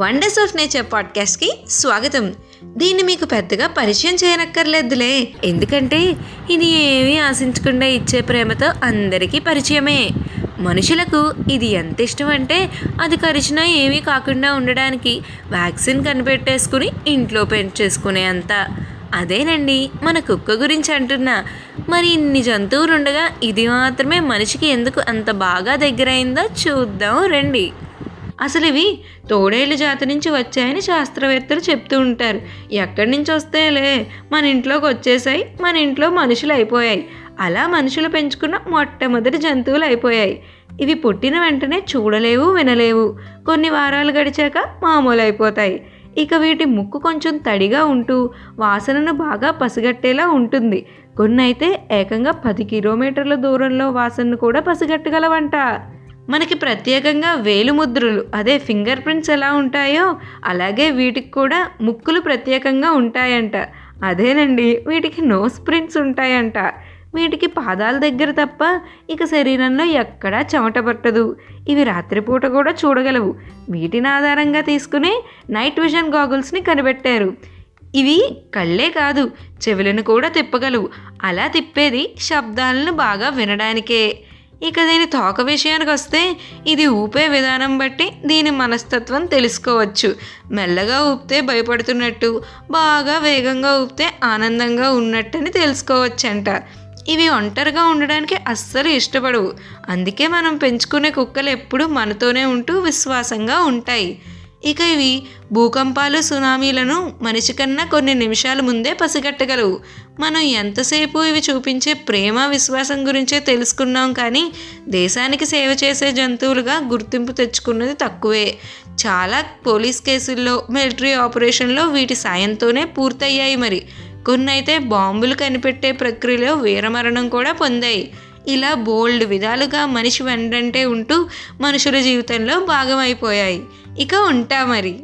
Wonders of nature పాడ్కాస్ట్కి స్వాగతం. దీన్ని మీకు పెద్దగా పరిచయం చేయనక్కర్లేదులే. ఎందుకంటే ఇది ఏమీ ఆశించకుండా ఇచ్చే ప్రేమతో అందరికీ పరిచయమే. మనుషులకు ఇది ఎంత ఇష్టం అంటే అది కరిచినా ఏమీ కాకుండా ఉండడానికి వ్యాక్సిన్ కనిపెట్టేసుకుని ఇంట్లో పెంచేసుకునే అంత. అదేనండి మన కుక్క గురించి అంటున్నా. మరి ఇన్ని జంతువులు ఉండగా ఇది మాత్రమే మనిషికి ఎందుకు అంత బాగా దగ్గరైందో చూద్దాం రండి. అసలు ఇవి తోడేళ్ళ జాతి నుంచి వచ్చాయని శాస్త్రవేత్తలు చెప్తూ ఉంటారు. ఎక్కడి నుంచి వస్తాయిలే? మన ఇంట్లోకి వచ్చేసాయి మన ఇంట్లో మనుషులు అయిపోయాయి. అలా మనుషులు పెంచుకున్న మొట్టమొదటి జంతువులు అయిపోయాయి. ఇవి పుట్టిన వెంటనే చూడలేవు వినలేవు. కొన్ని వారాలు గడిచాక మామూలు అయిపోతాయి. ఇక వీటి ముక్కు కొంచెం తడిగా ఉంటూ వాసనను బాగా పసిగట్టేలా ఉంటుంది. కొన్ని అయితే ఏకంగా పది కిలోమీటర్ల దూరంలో వాసనను కూడా పసిగట్టగలవంట. మనకి ప్రత్యేకంగా వేలు ముద్రలు అదే ఫింగర్ ప్రింట్స్ ఎలా ఉంటాయో అలాగే వీటికి కూడా ముక్కులు ప్రత్యేకంగా ఉంటాయంట. అదేనండి వీటికి నోస్ ప్రింట్స్ ఉంటాయంట. వీటికి పాదాల దగ్గర తప్ప ఇక శరీరంలో ఎక్కడా చెమట పట్టదు. ఇవి రాత్రిపూట కూడా చూడగలవు. వీటిని ఆధారంగా తీసుకుని నైట్ విజన్ గాగుల్స్ని కనిపెట్టారు. ఇవి కళ్ళే కాదు చెవులను కూడా తిప్పగలవు. అలా తిప్పేది శబ్దాలను బాగా వినడానికే. ఇక దీని తోక విషయానికి వస్తే ఇది ఊపే విధానం బట్టి దీని మనస్తత్వం తెలుసుకోవచ్చు. మెల్లగా ఊపితే భయపడుతున్నట్టు బాగా వేగంగా ఊపితే ఆనందంగా ఉన్నట్టని తెలుసుకోవచ్చంట. ఇవి ఒంటరిగా ఉండడానికి అస్సలు ఇష్టపడవు. అందుకే మనం పెంచుకునే కుక్కలు ఎప్పుడూ మనతోనే ఉంటూ విశ్వాసంగా ఉంటాయి. ఇక ఇవి భూకంపాలు సునామీలను మనిషి కన్నా కొన్ని నిమిషాల ముందే పసిగట్టగలవు. మనం ఎంతసేపు ఇవి చూపించే ప్రేమ విశ్వాసం గురించే తెలుసుకున్నాం కానీ దేశానికి సేవ చేసే జంతువులుగా గుర్తింపు తెచ్చుకున్నది తక్కువే. చాలా పోలీస్ కేసుల్లో మిలిటరీ ఆపరేషన్లో వీటి సాయంతోనే పూర్తయ్యాయి మరి. కొన్ని అయితే బాంబులు కనిపెట్టే ప్రక్రియలో వీరమరణం కూడా పొందాయి. ఇలా బోల్డ్ విధాలుగా మనిషి వెంటంటే ఉంటూ మనుషుల జీవితంలో భాగమైపోయాయి. ఇక ఉంటా మరి.